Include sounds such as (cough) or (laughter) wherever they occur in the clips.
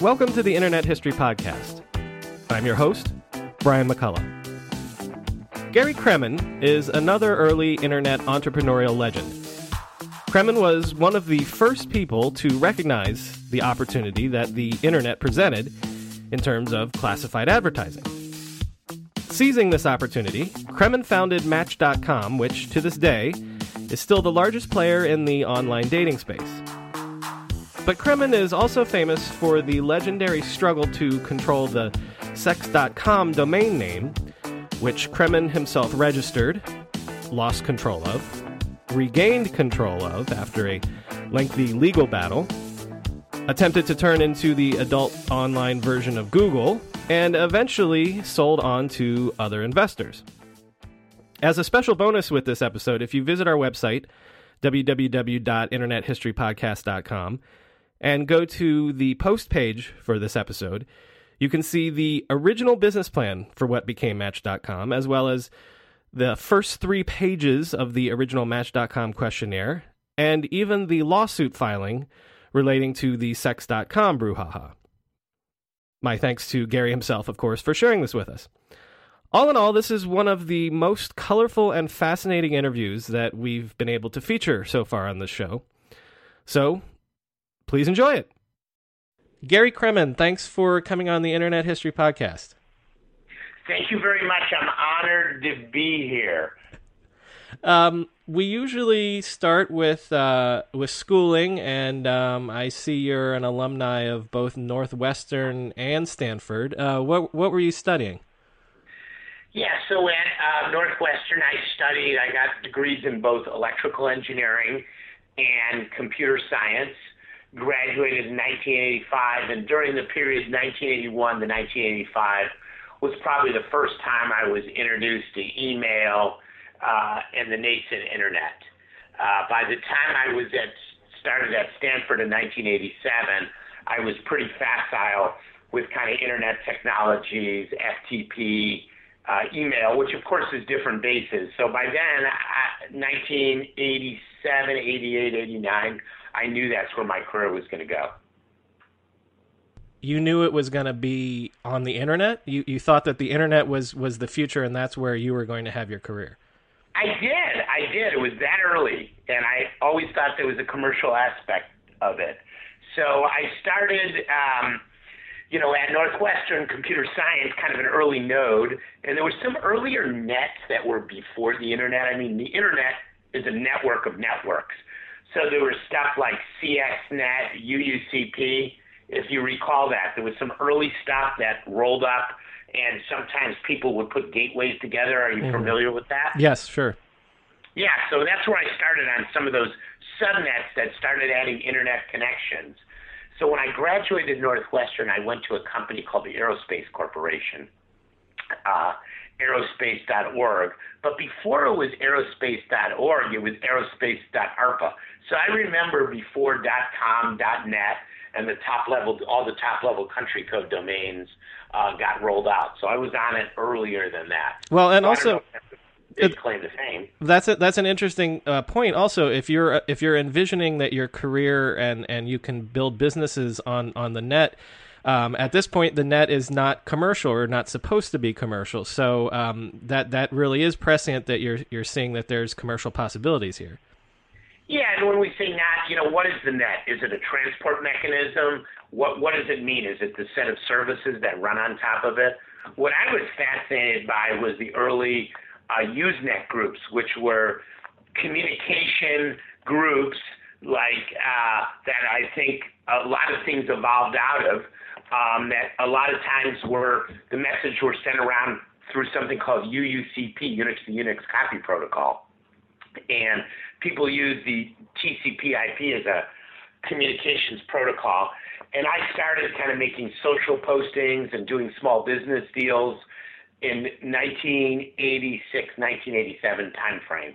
Welcome to the Internet History Podcast. I'm your host, Brian McCullough. Gary Kremen is another early internet entrepreneurial legend. Kremen was one of the first people to recognize the opportunity that the internet presented in terms of classified advertising. Seizing this opportunity, Kremen founded Match.com, which to this day is still the largest player in the online dating space. But Kremen is also famous for the legendary struggle to control the sex.com domain name, which Kremen himself registered, lost control of, regained control of after a lengthy legal battle, attempted to turn into the adult online version of Google, and eventually sold on to other investors. As a special bonus with this episode, if you visit our website, www.internethistorypodcast.com, and go to the post page for this episode, you can see the original business plan for what became Match.com, as well as the first three pages of the original Match.com questionnaire, and even the lawsuit filing relating to the Sex.com brouhaha. My thanks to Gary himself, of course, for sharing this with us. All in all, this is one of the most colorful and fascinating interviews that we've been able to feature so far on this show. So, please enjoy it. Gary Kremen, thanks for coming on the Internet History Podcast. Thank you very much. I'm honored to be here. Um, we usually start with uh, with schooling, and um, I see you're an alumni of both Northwestern and Stanford. Uh, what what were you studying? Yeah, so at uh, Northwestern, I studied. I got degrees in both electrical engineering and computer science graduated in 1985, and during the period 1981 to 1985 was probably the first time I was introduced to email uh, and the nascent internet. Uh, by the time I was at started at Stanford in 1987, I was pretty facile with kind of internet technologies, FTP, uh, email, which of course is different bases. So by then, I, 1986 87, 88, 89, I knew that's where my career was going to go. You knew it was going to be on the internet. You you thought that the internet was was the future, and that's where you were going to have your career. I did. I did. It was that early, and I always thought there was a commercial aspect of it. So I started. Um, you know, at Northwestern computer science, kind of an early node, and there were some earlier nets that were before the internet. I mean, the internet is a network of networks. So there was stuff like CSNET, UUCP. If you recall that, there was some early stuff that rolled up, and sometimes people would put gateways together. Are you mm-hmm. familiar with that? Yes, sure. Yeah, so that's where I started on some of those subnets that started adding internet connections. So when I graduated Northwestern, I went to a company called the Aerospace Corporation. Uh, aerospace.org. But before it was aerospace.org, it was aerospace.arpa. So I remember before .com, .net, and the top level, all the top level country code domains uh, got rolled out. So I was on it earlier than that. Well, and So also know if that's big claim to fame. that's a, that's an interesting uh, point. Also, if you're if you're envisioning that your career and and you can build businesses on on the net. Um, at this point, the net is not commercial or not supposed to be commercial, so um, that that really is prescient that you're you're seeing that there's commercial possibilities here. Yeah, and when we say not, you know, what is the net? Is it a transport mechanism? What what does it mean? Is it the set of services that run on top of it? What I was fascinated by was the early uh, Usenet groups, which were communication groups like uh, that. I think a lot of things evolved out of um, that. A lot of times were the message were sent around through something called UUCP, Unix to Unix Copy Protocol and people use the TCP/IP as a communications protocol. And I started kind of making social postings and doing small business deals in 1986, 1987 timeframe.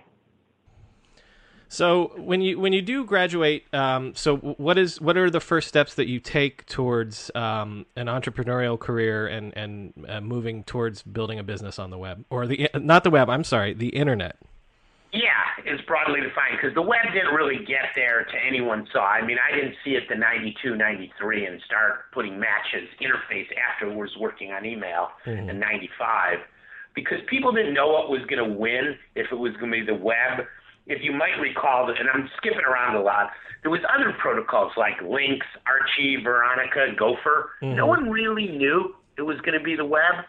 So when you when you do graduate, um, so what is what are the first steps that you take towards um, an entrepreneurial career and and uh, moving towards building a business on the web or the not the web? I'm sorry, the internet. Yeah, it's broadly defined because the web didn't really get there to anyone saw. I mean, I didn't see it to 92, 93 and start putting matches interface afterwards working on email in 95 because people didn't know what was going to win if it was going to be the web. If you might recall, and I'm skipping around a lot, there was other protocols like Lynx, Archie, Veronica, Gopher. No one really knew it was going to be the web.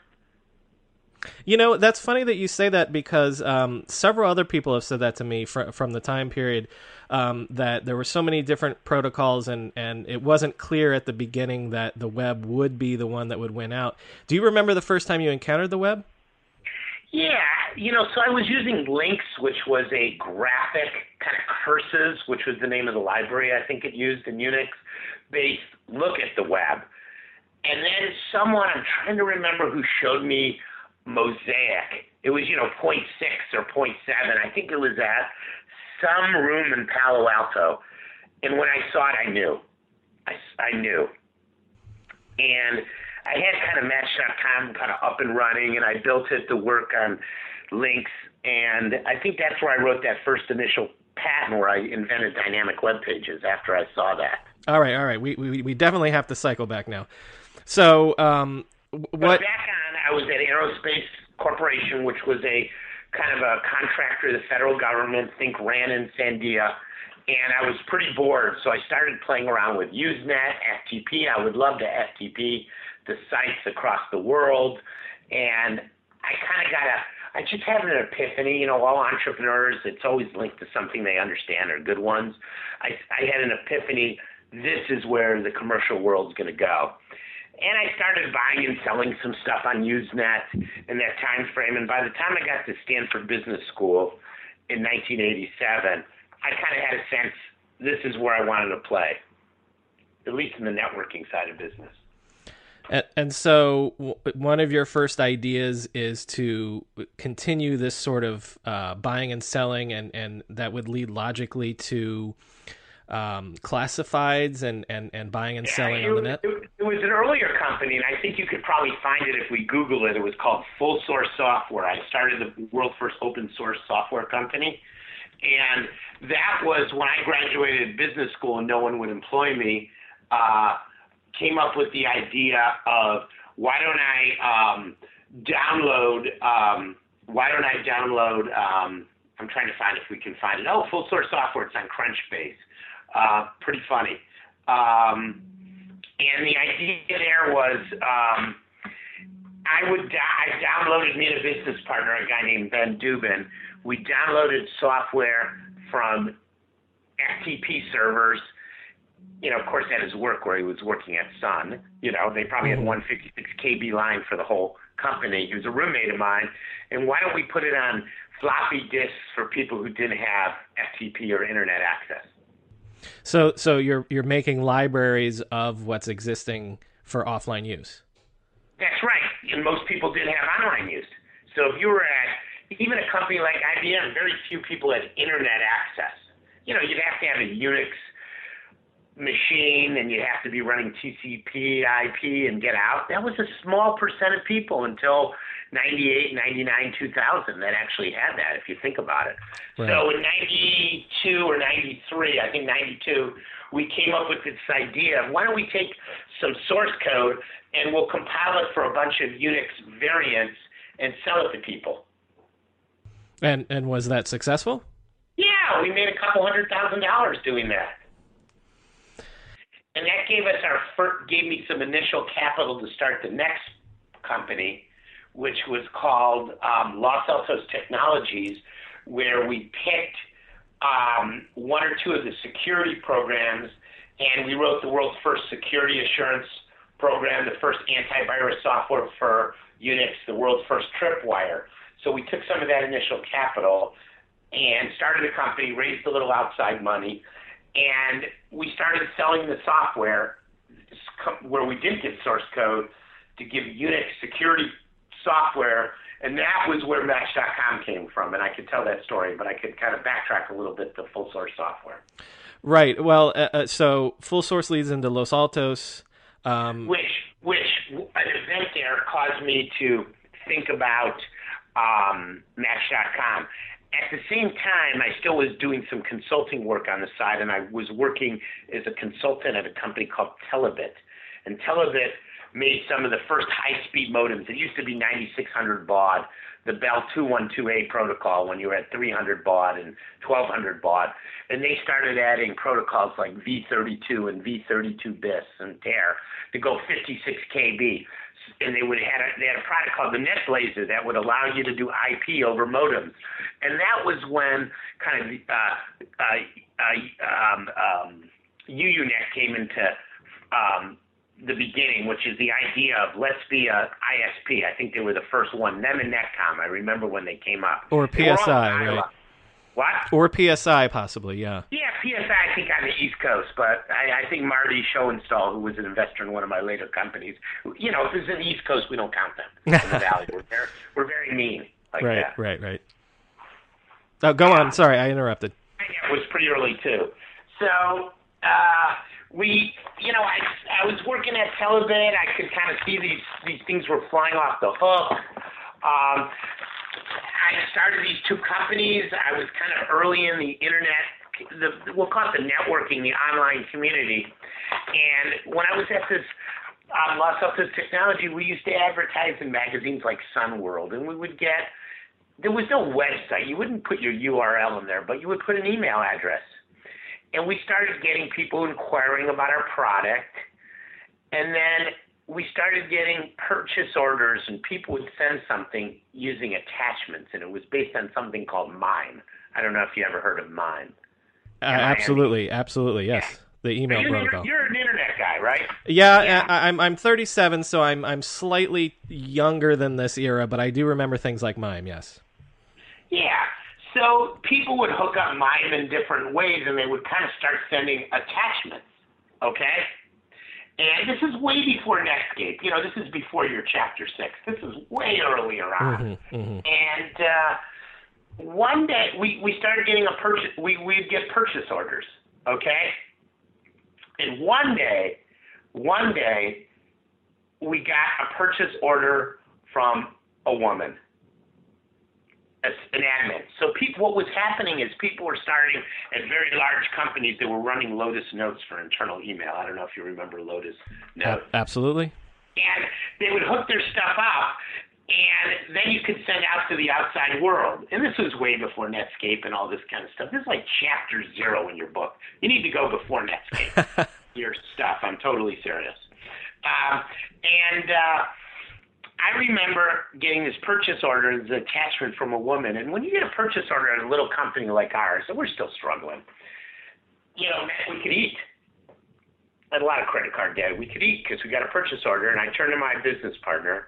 You know, that's funny that you say that because um, several other people have said that to me fr- from the time period um, that there were so many different protocols and, and it wasn't clear at the beginning that the web would be the one that would win out. Do you remember the first time you encountered the web? Yeah, you know, so I was using Lynx, which was a graphic kind of curses, which was the name of the library I think it used in Unix, based look at the web. And then someone, I'm trying to remember who showed me Mosaic. It was, you know, 0.6 or 0.7. I think it was at some room in Palo Alto. And when I saw it, I knew. I, I knew. And I had kind of Match.com kind of up and running, and I built it to work on Lynx. And I think that's where I wrote that first initial patent where I invented dynamic web pages after I saw that. All right, all right. We, we, we definitely have to cycle back now. So, um, w- But what? back on, I was at Aerospace Corporation, which was a kind of a contractor of the federal government, think ran in Sandia. And I was pretty bored, so I started playing around with Usenet, FTP. I would love to FTP the sites across the world. And I kind of got a, I just had an epiphany. You know, all entrepreneurs, it's always linked to something they understand or good ones. I, I had an epiphany. This is where the commercial world's going to go. And I started buying and selling some stuff on Usenet in that time frame. And by the time I got to Stanford Business School in 1987, I kind of had a sense this is where I wanted to play, at least in the networking side of business. And, and so, w- one of your first ideas is to continue this sort of uh, buying and selling, and, and that would lead logically to um, classifieds and, and, and buying and selling it, on the net. It, it was an earlier company, and I think you could probably find it if we Google it. It was called Full Source Software. I started the world's first open source software company. And that was when I graduated business school and no one would employ me, uh, came up with the idea of why don't I um, download, um, why don't I download, um, I'm trying to find if we can find it. Oh, full source software, it's on Crunchbase. Uh, pretty funny. Um, and the idea there was um, I would I downloaded me and a business partner, a guy named Ben Dubin. We downloaded software from FTP servers. You know, of course, at his work where he was working at Sun. You know, they probably had mm-hmm. 156 KB line for the whole company. He was a roommate of mine. And why don't we put it on floppy disks for people who didn't have FTP or internet access? So, so you're you're making libraries of what's existing for offline use. That's right. And most people didn't have online use. So if you were at even a company like IBM, very few people had internet access. You know, you'd have to have a Unix machine and you have to be running TCP IP and get out. That was a small percent of people until 98, 99, 2000 that actually had that, if you think about it. Right. So in 92 or 93, I think 92, we came up with this idea of why don't we take some source code and we'll compile it for a bunch of Unix variants and sell it to people. And and was that successful? Yeah, we made a couple hundred thousand dollars doing that. And that gave us our first, gave me some initial capital to start the next company, which was called um, Los Altos Technologies, where we picked um, one or two of the security programs, and we wrote the world's first security assurance program, the first antivirus software for Unix, the world's first tripwire. So we took some of that initial capital and started a company, raised a little outside money, and we started selling the software where we didn't get source code to give Unix security software, and that was where Match.com came from. And I could tell that story, but I could kind of backtrack a little bit to full source software. Right. Well, uh, uh, so full source leads into Los Altos. Um, which, which an event there caused me to think about um, Match.com at the same time, I still was doing some consulting work on the side, and I was working as a consultant at a company called Telebit. And Telebit made some of the first high-speed modems. It used to be 9600 baud, the Bell 212A protocol when you were at 300 baud and 1200 baud. And they started adding protocols like V32 and V32 bis and TER to go 56 KB and they would had a, they had a product called the NetBlazer that would allow you to do IP over modems, and that was when kind of uh, uh, uh, um, um, UUNet came into um, the beginning, which is the idea of let's be a ISP. I think they were the first one. Them and Netcom. I remember when they came up. Or PSI, right? What? Or PSI, possibly, yeah. Yeah, PSI, I think on the East Coast, but I, I think Marty Schoffstall, who was an investor in one of my later companies, you know, if it's in the East Coast, we don't count them in the Valley. We're very, we're very mean like right, that. right, right. Oh, go on. Sorry, I interrupted. It was pretty early too. So uh, we, you know, I I was working at Telebit. I could kind of see these these things were flying off the hook. Um, I started these two companies. I was kind of early in the internet, the, we'll call it the networking, the online community. And when I was at this um, Los Altos Technology, we used to advertise in magazines like Sun World, and we would get there was no website. You wouldn't put your URL in there, but you would put an email address. And we started getting people inquiring about our product. And then we started getting purchase orders, and people would send something using attachments, and it was based on something called MIME. I don't know if you ever heard of MIME. Uh, absolutely, absolutely, yes. Yeah. The email you're, protocol. You're, you're, an internet guy, right? Yeah, yeah. I, I'm I'm 37, so I'm I'm slightly younger than this era, but I do remember things like MIME. Yes. Yeah. So people would hook up MIME in different ways, and they would kind of start sending attachments. Okay. And this is way before Netscape. You know, this is before your Chapter Six. This is way earlier on. Mm-hmm, mm-hmm. And uh, one day we we started getting a purchase. We we'd get purchase orders. Okay. And one day, one day, we got a purchase order from a woman an admin. So people, what was happening is people were starting at very large companies that were running Lotus Notes for internal email. I don't know if you remember Lotus Notes. Absolutely. And they would hook their stuff up, and then you could send out to the outside world. And this was way before Netscape and all this kind of stuff. This is like chapter zero in your book. You need to go before Netscape. (laughs) your stuff. I'm totally serious. Um, and uh, I remember getting this purchase order, the attachment from a woman, and when you get a purchase order at a little company like ours, and we're still struggling, you know, we could eat. I had a lot of credit card debt. We could eat because we got a purchase order, and I turned to my business partner,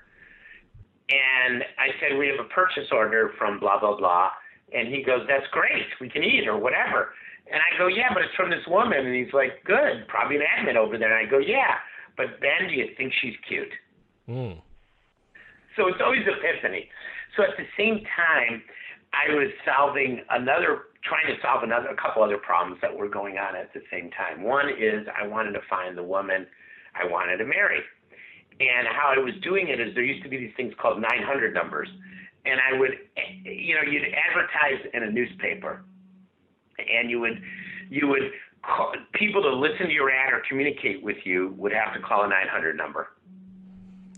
and I said, "We have a purchase order from blah blah blah," and he goes, "That's great. We can eat or whatever." And I go, "Yeah, but it's from this woman," and he's like, "Good, probably an admin over there." And I go, "Yeah, but Ben, do you think she's cute?" Mm. So it's always epiphany. So at the same time, I was solving another trying to solve another a couple other problems that were going on at the same time. One is I wanted to find the woman I wanted to marry. And how I was doing it is there used to be these things called 900 numbers. And I would, you know, you'd advertise in a newspaper, and you would, you would call, people to listen to your ad or communicate with you would have to call a 900 number.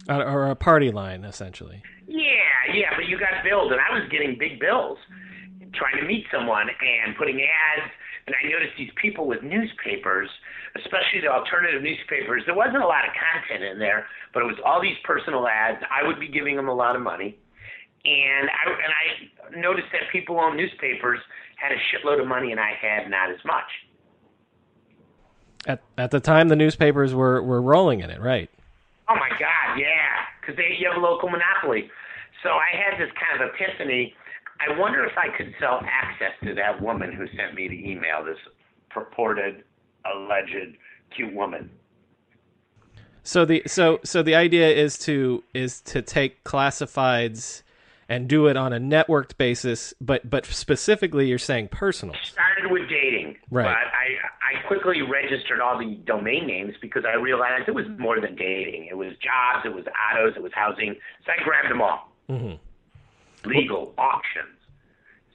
Uh, or a party line, essentially. Yeah, yeah, but you got bills, and I was getting big bills trying to meet someone and putting ads. And I noticed these people with newspapers, especially the alternative newspapers. There wasn't a lot of content in there, but it was all these personal ads. I would be giving them a lot of money, and I and I noticed that people on newspapers had a shitload of money, and I had not as much. At at the time, the newspapers were were rolling in it, right? Oh my God, because they you have a local monopoly. So I had this kind of epiphany I wonder if I could sell access to that woman who sent me the email, this purported, alleged, cute woman. So the so so the idea is to is to take classifieds and do it on a networked basis, but but specifically you're saying personal. Started with dating, right? But I I quickly registered all the domain names because I realized it was more than dating. It was jobs, it was autos, it was housing. So I grabbed them all. Mm-hmm legal auctions,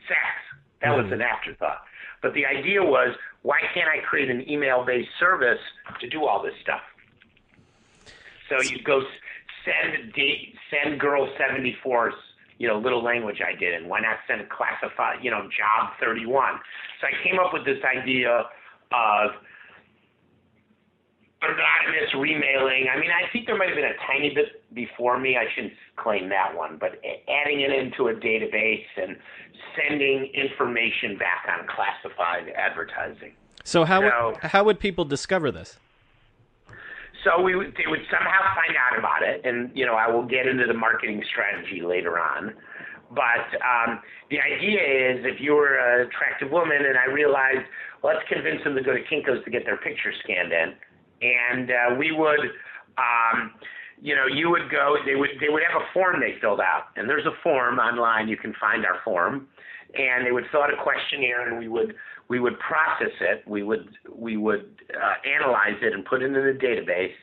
sex. That mm. was an afterthought. But the idea was, why can't I create an email-based service to do all this stuff? So you go send date, send girl 74's, you know, little language I did, and why not send classified, you know, job 31? So I came up with this idea of anonymous remailing. I mean, I think there might have been a tiny bit before me. I shouldn't claim that one, but adding it into a database and sending information back on classified advertising. So how so, would, how would people discover this? So we would, they would somehow find out about it, and you know I will get into the marketing strategy later on. But um, the idea is, if you were an attractive woman, and I realized, let's convince them to go to Kinko's to get their picture scanned in and uh, we would, um, you know, you would go. They would they would have a form they filled out, and there's a form online. You can find our form, and they would fill out a questionnaire, and we would we would process it. We would we would uh, analyze it and put it in the database,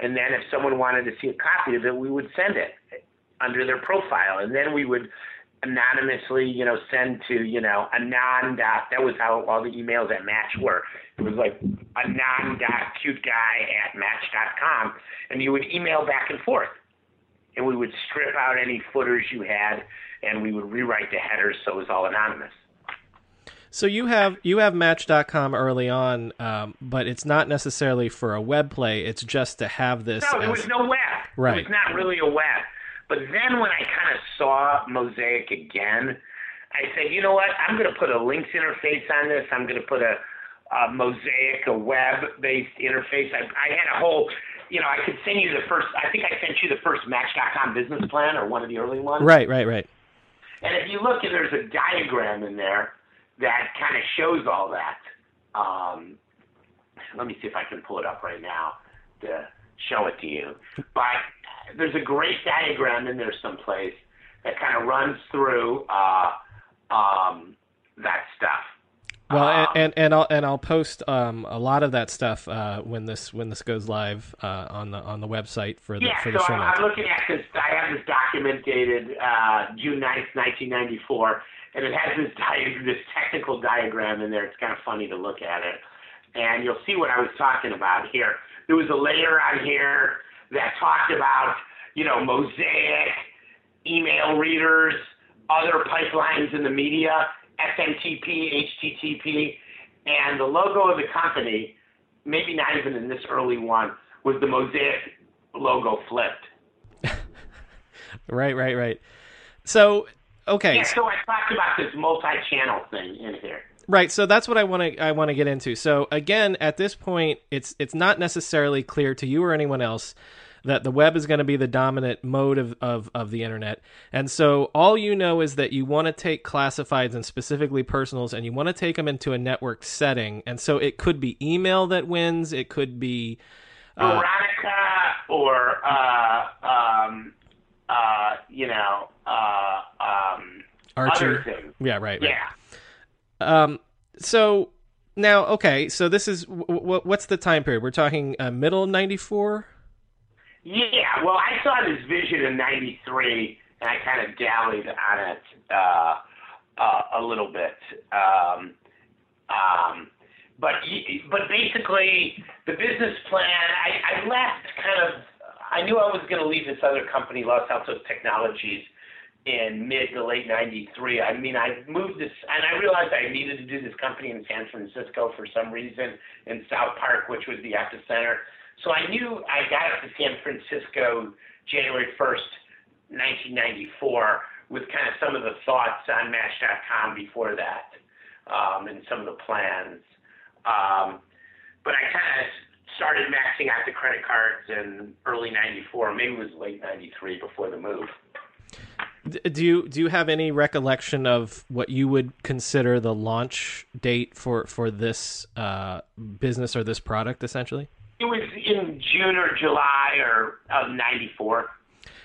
and then if someone wanted to see a copy of it, we would send it under their profile, and then we would anonymously, you know, send to, you know, a non dot. That was how all the emails at Match were. It was like a non dot cute guy at Match dot com, and you would email back and forth, and we would strip out any footers you had, and we would rewrite the headers so it was all anonymous. So you have you have Match.com early on, um, but it's not necessarily for a web play. It's just to have this. No, it was no web. Right. It was not really a web. But then when I kind of saw Mosaic again, I said, you know what? I'm going to put a Lynx interface on this. I'm going to put a, a Mosaic, a web-based interface. I, I had a whole, you know, I could send you the first. I think I sent you the first Match.com business plan or one of the early ones. Right, right, right. And if you look, and there's a diagram in there that kind of shows all that. Um, let me see if I can pull it up right now to show it to you. But there's a great diagram in there someplace that kind of runs through uh, um, that stuff. Well, um, and, and, and I'll and I'll post um, a lot of that stuff uh, when this when this goes live uh, on the on the website for the yeah, for the so show I'm, I'm looking at this. I have this document dated uh, June 9th, 1994, and it has this di- this technical diagram in there. It's kind of funny to look at it, and you'll see what I was talking about here. There was a layer on here that talked about, you know, Mosaic, email readers, other pipelines in the media, SMTP, HTTP, and the logo of the company, maybe not even in this early one, was the Mosaic logo flipped. (laughs) right, right, right. So, okay. Yeah, so I talked about this multi-channel thing in here. Right, so that's what I want to I want to get into. So again, at this point, it's it's not necessarily clear to you or anyone else that the web is going to be the dominant mode of, of, of the internet. And so all you know is that you want to take classifieds and specifically personals and you want to take them into a network setting. And so it could be email that wins, it could be uh, Veronica or uh, um, uh, you know uh, um, Archie. Yeah, right, right. Yeah. Um, so now, okay, so this is w- w- what's the time period? We're talking uh, middle '94. Yeah, well, I saw this vision in '93, and I kind of dallied on it uh, uh, a little bit. Um, um, but but basically, the business plan, I, I left kind of. I knew I was going to leave this other company, Los Altos Technologies, in mid to late '93. I mean, I moved this, and I realized I needed to do this company in San Francisco for some reason in South Park, which was the epicenter. So I knew I got to San Francisco January 1st, 1994, with kind of some of the thoughts on Match.com before that, um, and some of the plans. Um, but I kind of started maxing out the credit cards in early '94, maybe it was late '93 before the move. Do you do you have any recollection of what you would consider the launch date for for this uh, business or this product, essentially? It was in June or July or of '94.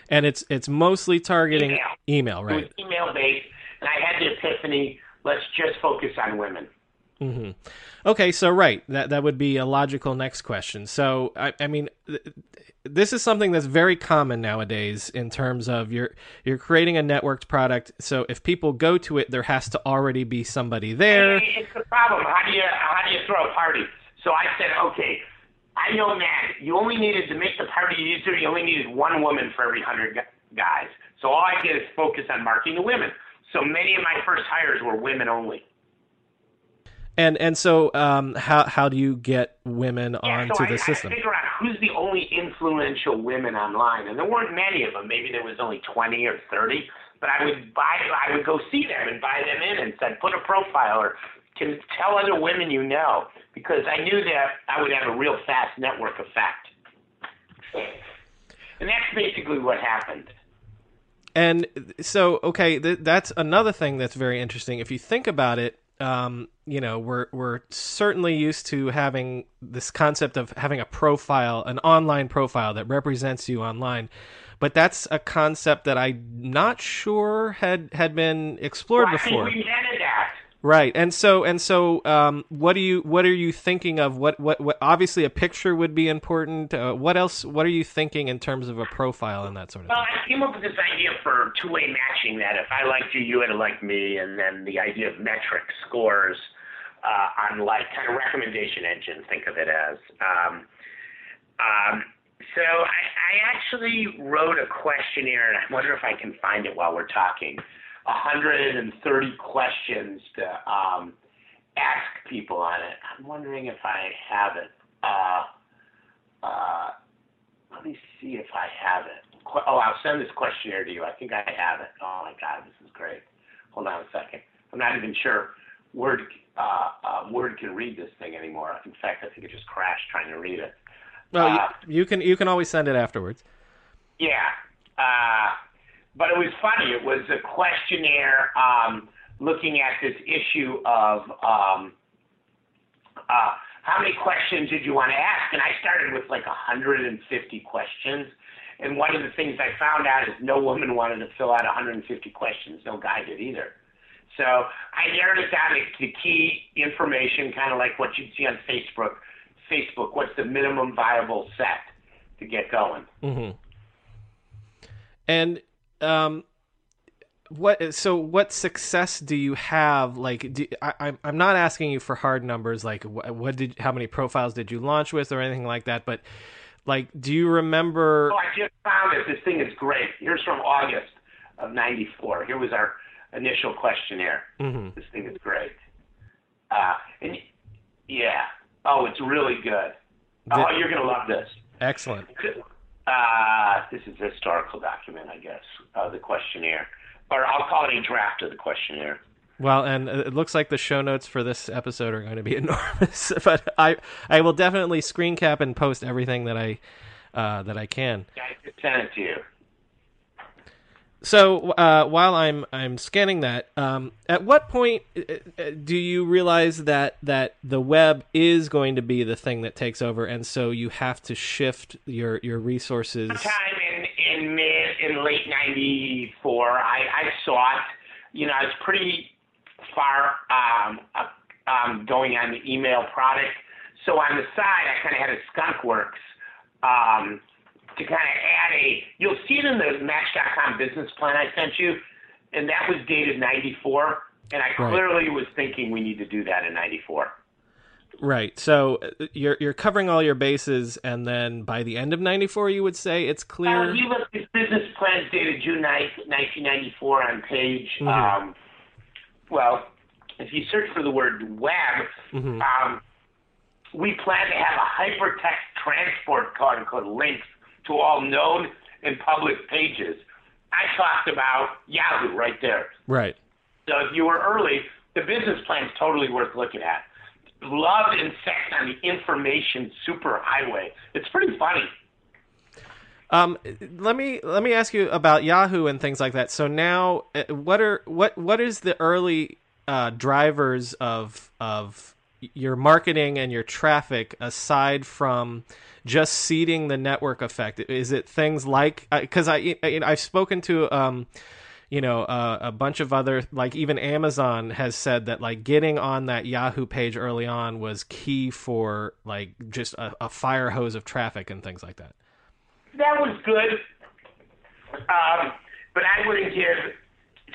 And it's it's mostly targeting Email. email It right? was email based, and I had the epiphany: let's just focus on women. Hmm Okay, so right, that that would be a logical next question. So, I, I mean, th- this is something that's very common nowadays in terms of you're you're creating a networked product. So, if people go to it, there has to already be somebody there. It's the problem. How do you how do you throw a party? So I said, okay, I know Matt. You only needed to make the party easier. You only needed one woman for every hundred guys. So all I did is focus on marketing the women. So many of my first hires were women only. And and so, um, how how do you get women Yeah, onto so I, the system? I figure out who's the only influential women online, and there weren't many of them. Maybe there was only twenty or thirty. But I would buy, I would go see them and buy them in and said, put a profile or can tell other women you know, because I knew that I would have a real fast network effect. And that's basically what happened. And so, okay, th- that's another thing that's very interesting. If you think about it, um, you know, we're we're certainly used to having this concept of having a profile, an online profile that represents you online. But that's a concept that I'm not sure had had been explored Well, before. We invented that. Right. And so and so um what do you what are you thinking of what what, what obviously a picture would be important uh, what else what are you thinking in terms of a profile and that sort of Well, thing? I came up with this idea for two-way matching that if I liked you, you had to like me, and then the idea of metric scores uh, on like kind of recommendation engine. Think of it as. Um, um, so I, I actually wrote a questionnaire, and I wonder if I can find it while we're talking. 130 questions to um, ask people on it. I'm wondering if I have it. Uh, uh, let me see if I have it. Qu- Oh, I'll send this questionnaire to you. I think I have it. Oh my God, this is great. Hold on a second. I'm not even sure Word uh, uh, Word can read this thing anymore. In fact, I think it just crashed trying to read it. Well, uh, you, you can you can always send it afterwards. Yeah. But it was funny. It was a questionnaire um, looking at this issue of um, uh, how many questions did you want to ask? And I started with like 150 questions. And one of the things I found out is no woman wanted to fill out 150 questions. No guy did either. So I narrowed it down to key information, kind of like what you'd see on Facebook. Facebook, what's the minimum viable set to get going? hmm And um, what so what success do you have? Like, do, I, I'm I'm not asking you for hard numbers, like what, what did how many profiles did you launch with or anything like that, but like, do you remember? Oh, I just found it. This thing is great. Here's from August of '94. Here was our initial questionnaire. Mhm. This thing is great. Uh, and yeah, oh, it's really good. Oh, you're gonna love this. Excellent. Uh, this is a historical document, I guess, uh, the questionnaire, or I'll call it a draft of the questionnaire. Well, and it looks like the show notes for this episode are going to be (laughs) enormous, but I I will definitely screen cap and post everything that I uh, that I can. I send it to you. So uh, while I'm I'm scanning that, um, at what point uh, uh, do you realize that that the web is going to be the thing that takes over, and so you have to shift your your resources? Sometime in in mid in late '94, I I saw it. You know, I was pretty far um, uh, um, going on the email product. So on the side, I kind of had a skunkworks um, to kind of add a. You'll see it in the Match.com business plan I sent you, and that was dated '94. And I Right. clearly was thinking we need to do that in '94. Right. So uh, you're you're covering all your bases, and then by the end of '94, you would say it's Uh, clear. you look, this business plan is dated June 9th, 1994 on page, Mhm. um, well, if you search for the word web, Mhm. um, we plan to have a hypertext transport card called links to all known and public pages. I talked about Yahoo right there. Right. So if you were early, the business plan is totally worth looking at. Love and sex on the information superhighway. It's pretty funny. Um, let me let me ask you about Yahoo and things like that. So now, uh, what are what what is the early uh, drivers of of your marketing and your traffic aside from just seeding the network effect? Is it things like because I, I I've spoken to um you know uh, a bunch of other like even Amazon has said that like getting on that Yahoo page early on was key for like just a, a fire hose of traffic and things like that. that was good. Um, but I wouldn't give,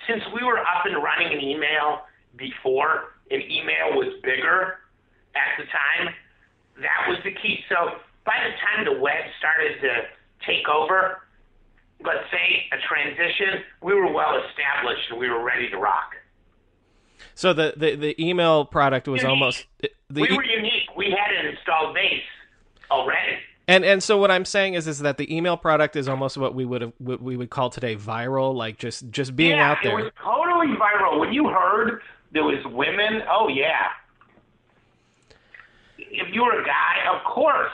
since we were up and running an email before, and email was bigger at the time, that was the key. So by the time the web started to take over, let's say a transition, we were well established and we were ready to rock. So the, the, the email product was Unique. almost the we were unique. We had an installed base already. and and so what I'm saying is is that the email product is almost what we would have what we would call today viral, like just just being yeah, out there. It was totally viral. When you heard there was women, oh yeah. If you were a guy, of course.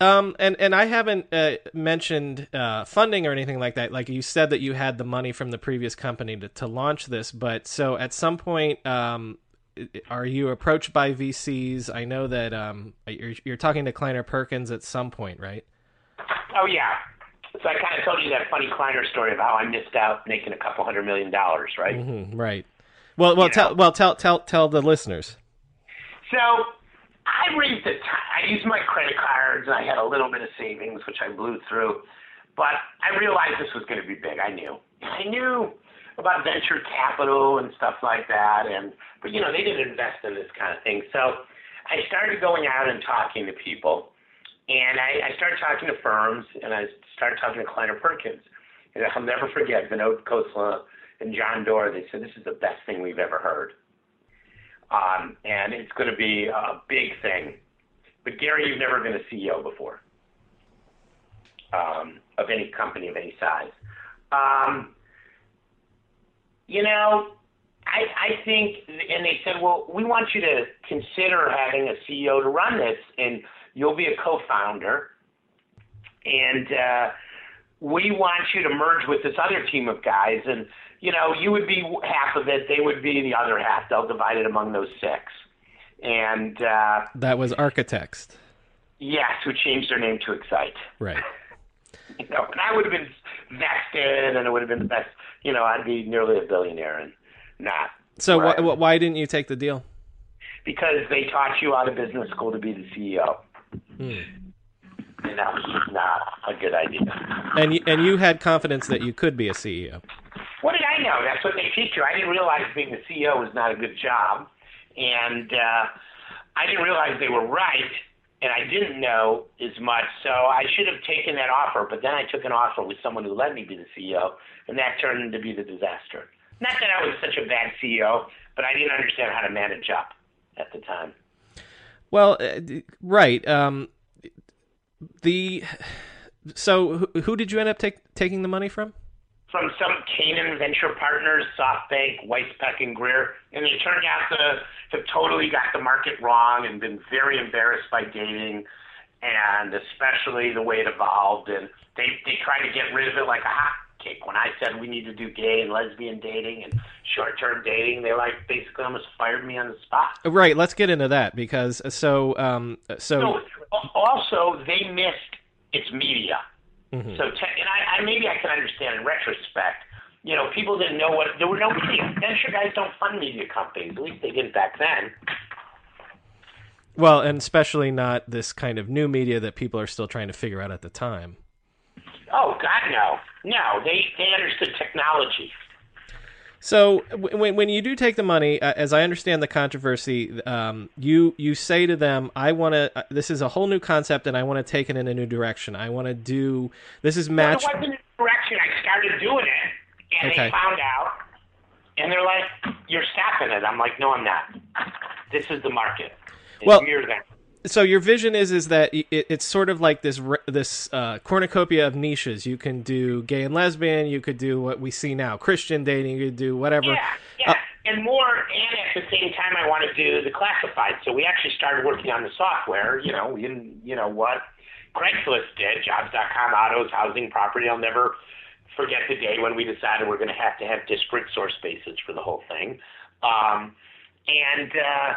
Um, and and I haven't uh, mentioned uh, funding or anything like that. Like you said that you had the money from the previous company to, to launch this, but so at some point, um, are you approached by VCs? I know that um, you're, you're talking to Kleiner Perkins at some point, right? Oh yeah. So I kind of told you that funny Kleiner story of how I missed out making a couple hundred million dollars, right? hmm right. Well, well, tell know. well tell tell tell the listeners. So I raised a I used my credit cards and I had a little bit of savings, which I blew through. But I realized this was going to be big. I knew. I knew about venture capital and stuff like that. And but you know they didn't invest in this kind of thing. So I started going out and talking to people, and I, I started talking to firms, and I started talking to Kleiner Perkins. And I'll never forget Vinod Khosla and John Doerr. They said this is the best thing we've ever heard um, and it's going to be a big thing. But Gary, you've never been a CEO before um, of any company of any size. Um, you know, I, I think, and they said, well, we want you to consider having a CEO to run this, and you'll be a co-founder, and uh, we want you to merge with this other team of guys, and you know, you would be half of it, they would be the other half. They'll divide it among those six. And uh, That was Architext, yes, who changed their name to Excite. right? (laughs) You know, and I would have been vested, and it would have been the best. You know, I'd be nearly a billionaire, and not So Right. wh- wh- why didn't you take the deal? because they taught you out of business school to be the CEO. Hmm. And that was just not a good idea. And you, and you had confidence that you could be a CEO. What did I know? That's what they teach you. I didn't realize being the CEO was not a good job, and uh, I didn't realize they were right, and I didn't know as much. So I should have taken that offer, but then I took an offer with someone who let me be the CEO, and that turned into be the disaster. Not that I was such a bad CEO, but I didn't understand how to manage up at the time. Well, uh, right. Um, the so who, did you end up take, taking the money from? from some Canaan venture partners, SoftBank, Weiss Peck, and Greer, and they turned out to have totally got the market wrong and been very embarrassed by dating, and especially the way it evolved. And they they tried to get rid of it like a hot cake. When I said we need to do gay and lesbian dating and short term dating, they like basically almost fired me on the spot. Right. Let's get into that because uh, so um so No, also they missed its media. Mhm. So, te- and I, I maybe I can understand in retrospect. You know, people didn't know what there were no media. Venture guys don't fund media companies. At least they didn't back then. Well, and especially not this kind of new media that people are still trying to figure out at the time. Oh God, no, no. They they understood technology. So when when you do take the money, uh, as I understand the controversy, um, you you say to them, "I want to. Uh, this is a whole new concept, and I want to take it in a new direction. I want to do. This is match." Well, it wasn't a direction. I started doing it, and Okay. they found out, and they're like, "You're stopping it." I'm like, "No, I'm not. This is the market. It's Well- mirror them." So your vision is is that it, it's sort of like this this uh, cornucopia of niches. You can do gay and lesbian. You could do what we see now, Christian dating. You could do whatever. Yeah, yeah. and more, and at the same time, I want to do the classified. So we actually started working on the software. You know, we didn't, you know what Craigslist did, Jobs.com, autos, housing, property. I'll never forget the day when we decided we're going to have to have disparate source bases for the whole thing. Um, and uh,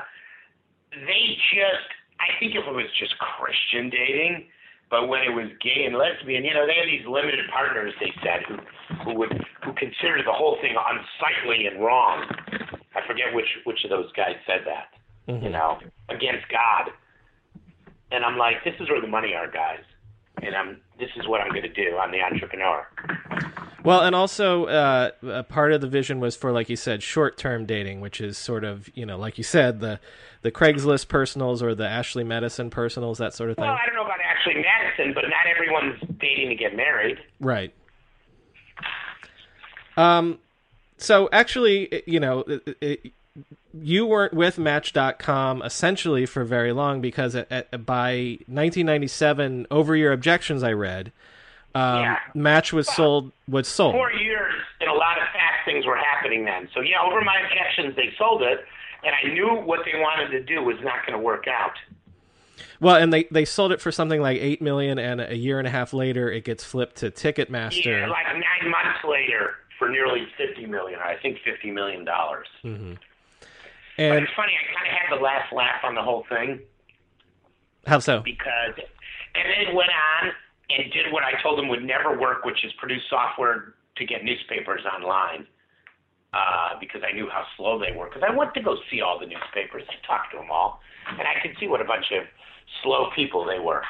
they just, I think if it was just Christian dating, but when it was gay and lesbian, you know, they had these limited partners. They said who who would who considered the whole thing unsightly and wrong. I forget which which of those guys said that. Mm-hmm. You know, against God. And I'm like, this is where the money are, guys. And I'm this is what I'm going to do. I'm the entrepreneur. Well, and also uh, a part of the vision was for, like you said, short-term dating, which is sort of, you know, like you said, the the Craigslist personals or the Ashley Madison personals, that sort of thing. Well, I don't know about Ashley Madison, but not everyone's dating to get married. Right. Um, so actually, you know, it, it, you weren't with Match.com essentially for very long because at, at, by 1997, over your objections, I read, um, Yeah. Match was sold was sold. Four years and a lot of fast things were happening then. So yeah, over my objections, they sold it, and I knew what they wanted to do was not going to work out. Well, and they, they sold it for something like eight million, and a year and a half later, it gets flipped to Ticketmaster. Yeah, like nine months later, for nearly fifty million. I think fifty million dollars. But and it's funny. I kind of had the last laugh on the whole thing. how so? because and then it went on and did what I told them would never work, which is produce software to get newspapers online. Uh, because I knew how slow they were. Because I went to go see all the newspapers. I talked to them all, and I could see what a bunch of slow people they were.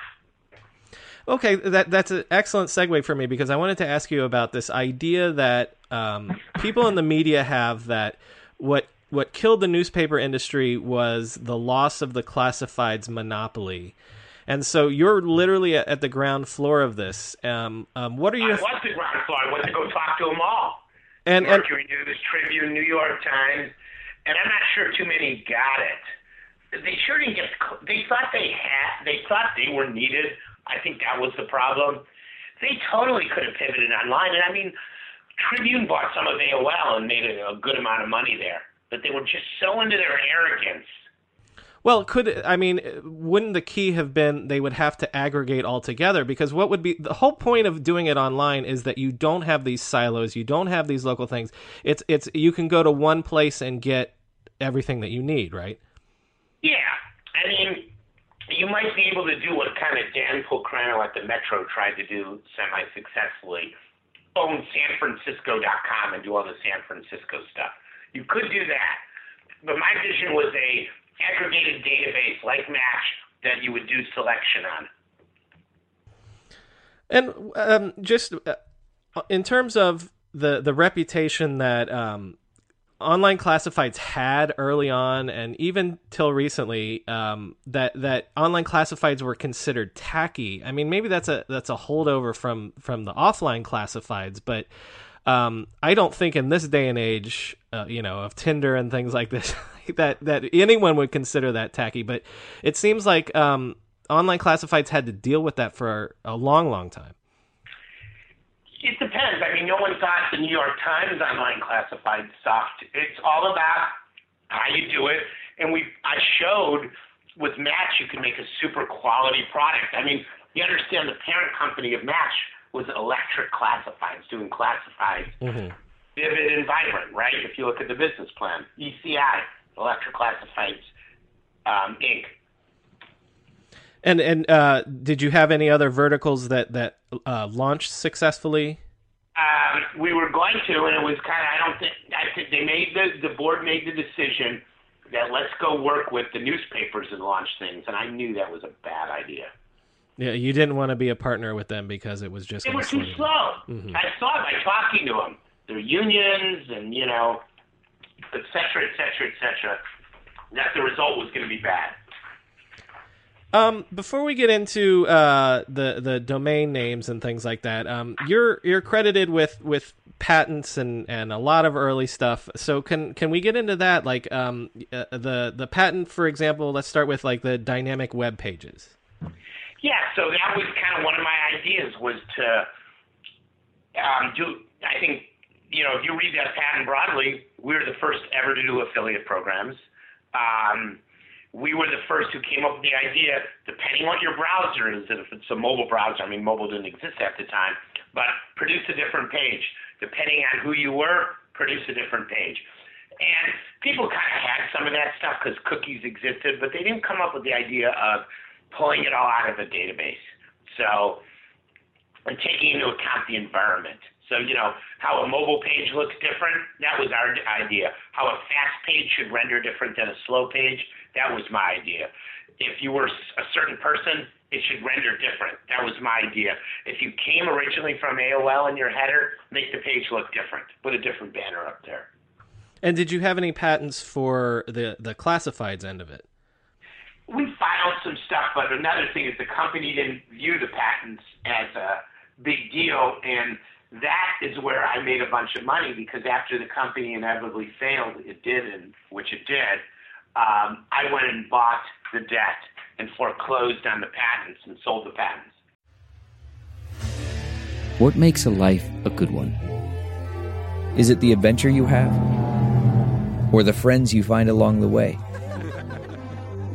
Okay, that that's an excellent segue for me because I wanted to ask you about this idea that um, people in the media have that what what killed the newspaper industry was the loss of the classifieds monopoly, and so you're literally at, the ground floor of this. Um, um, what are you I was the ground floor. I went to go talk to them all. and, and Mercury News, Tribune, New York Times, and I'm not sure too many got it. They sure didn't get. They thought they had. They thought they were needed. I think that was the problem. They totally could have pivoted online, and I mean, Tribune bought some of AOL and made a, a good amount of money there. But they were just so into their arrogance. Well, could I mean, wouldn't the key have been they would have to aggregate all together? Because what would be the whole point of doing it online is that you don't have these silos, you don't have these local things. It's it's you can go to one place and get everything that you need, right? Yeah, I mean, you might be able to do what kind of Dan Pulcrano at the Metro tried to do semi-successfully, own SanFrancisco.com and do all the San Francisco stuff. You could do that, but my vision was a aggregated database like Match that you would do selection on. And um, just uh, in terms of the the reputation that um, online classifieds had early on, and even till recently, um, that that online classifieds were considered tacky. I mean, maybe that's a that's a holdover from from the offline classifieds, but um, I don't think in this day and age, uh, you know, of Tinder and things like this, (laughs) that that anyone would consider that tacky. But it seems like um, online classifieds had to deal with that for a long, long time. It depends. I mean, no one thought the New York Times online classified sucked. It's all about how you do it. And we, I showed with Match, you can make a super quality product. I mean, you understand the parent company of Match was Electric Classifieds, doing classifieds, vivid and vibrant, right? If you look at the business plan, ECI, Electric Classifieds, um, Inc. And and uh, did you have any other verticals that that uh, launched successfully? Um, we were going to, and it was kind of I don't think I think they made the the board made the decision that let's go work with the newspapers and launch things, and I knew that was a bad idea. Yeah, you didn't want to be a partner with them because it was just. They were too slow. Mhm. I saw it by talking to them. Their unions and you know, et cetera, et cetera, et cetera. That the result was going to be bad. Um, before we get into uh, the the domain names and things like that, um, you're you're credited with with patents and, and a lot of early stuff. So can can we get into that? Like um, uh, the the patent, for example. Let's start with like the dynamic web pages. Yeah, so that was kind of one of my ideas was to um, do. I think you know if you read that patent broadly, we were the first ever to do affiliate programs. Um, we were the first who came up with the idea, depending on your browser is, if it's a mobile browser, I mean, mobile didn't exist at the time, but produce a different page. Depending on who you were, produce a different page. And people kind of had some of that stuff because cookies existed, but they didn't come up with the idea of pulling it all out of a database. So, and taking into account the environment. So, you know, how a mobile page looks different, that was our idea. How a fast page should render different than a slow page, that was my idea. If you were a certain person, it should render different. That was my idea. If you came originally from AOL in your header, make the page look different. Put a different banner up there. And did you have any patents for the the classifieds end of it? We filed some stuff, but another thing is the company didn't view the patents as a big deal, and that is where I made a bunch of money because after the company inevitably failed, it did, which it did. Um, I went and bought the debt and foreclosed on the patents and sold the patents. What makes a life a good one? Is it the adventure you have? Or the friends you find along the way?